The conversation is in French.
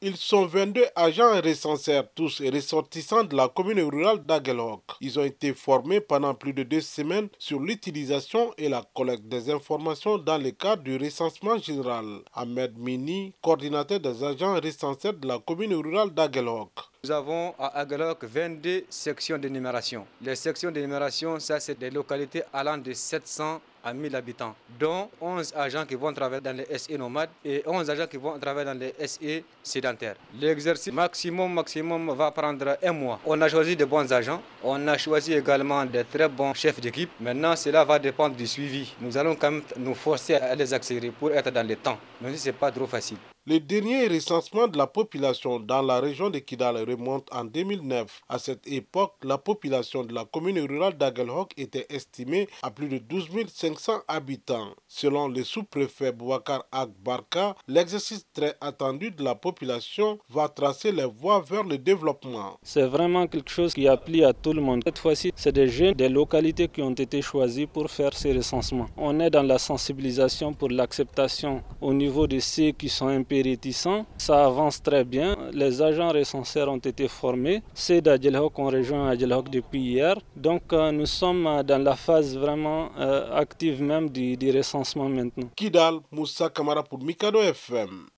Ils sont 22 agents recenseurs, tous ressortissants de la commune rurale d'Aguelhok. Ils ont été formés pendant plus de deux semaines sur l'utilisation et la collecte des informations dans le cadre du recensement général. Ahmed Mini, coordinateur des agents recenseurs de la commune rurale d'Aguelhok. Nous avons à Agalok 22 sections d'énumération. Les sections d'énumération, ça c'est des localités allant de 700 à 1000 habitants, dont 11 agents qui vont travailler dans les SE nomades et 11 agents qui vont travailler dans les SE sédentaires. L'exercice maximum, maximum va prendre un mois. On a choisi de bons agents, on a choisi également de très bons chefs d'équipe. Maintenant, cela va dépendre du suivi. Nous allons quand même nous forcer à les accélérer pour être dans le temps, même si ce n'est pas trop facile. Le dernier recensement de la population dans la région de Kidal remonte en 2009. À cette époque, la population de la commune rurale d'Agelhok était estimée à plus de 12 500 habitants. Selon le sous-préfet Bouakar Akbarka, l'exercice très attendu de la population va tracer les voies vers le développement. C'est vraiment quelque chose qui applique à tout le monde. Cette fois-ci, c'est des jeunes des localités qui ont été choisis pour faire ces recensements. On est dans la sensibilisation pour l'acceptation au niveau de ceux qui sont peu réticents. Ça avance très bien. Les agents recenseurs ont été formés. Ceux d'Adjelhok ont rejoint Adjelhok depuis hier. Donc euh, nous sommes dans la phase vraiment euh, active même du, du recensement maintenant. Kidal Moussa Kamara pour Mikado FM.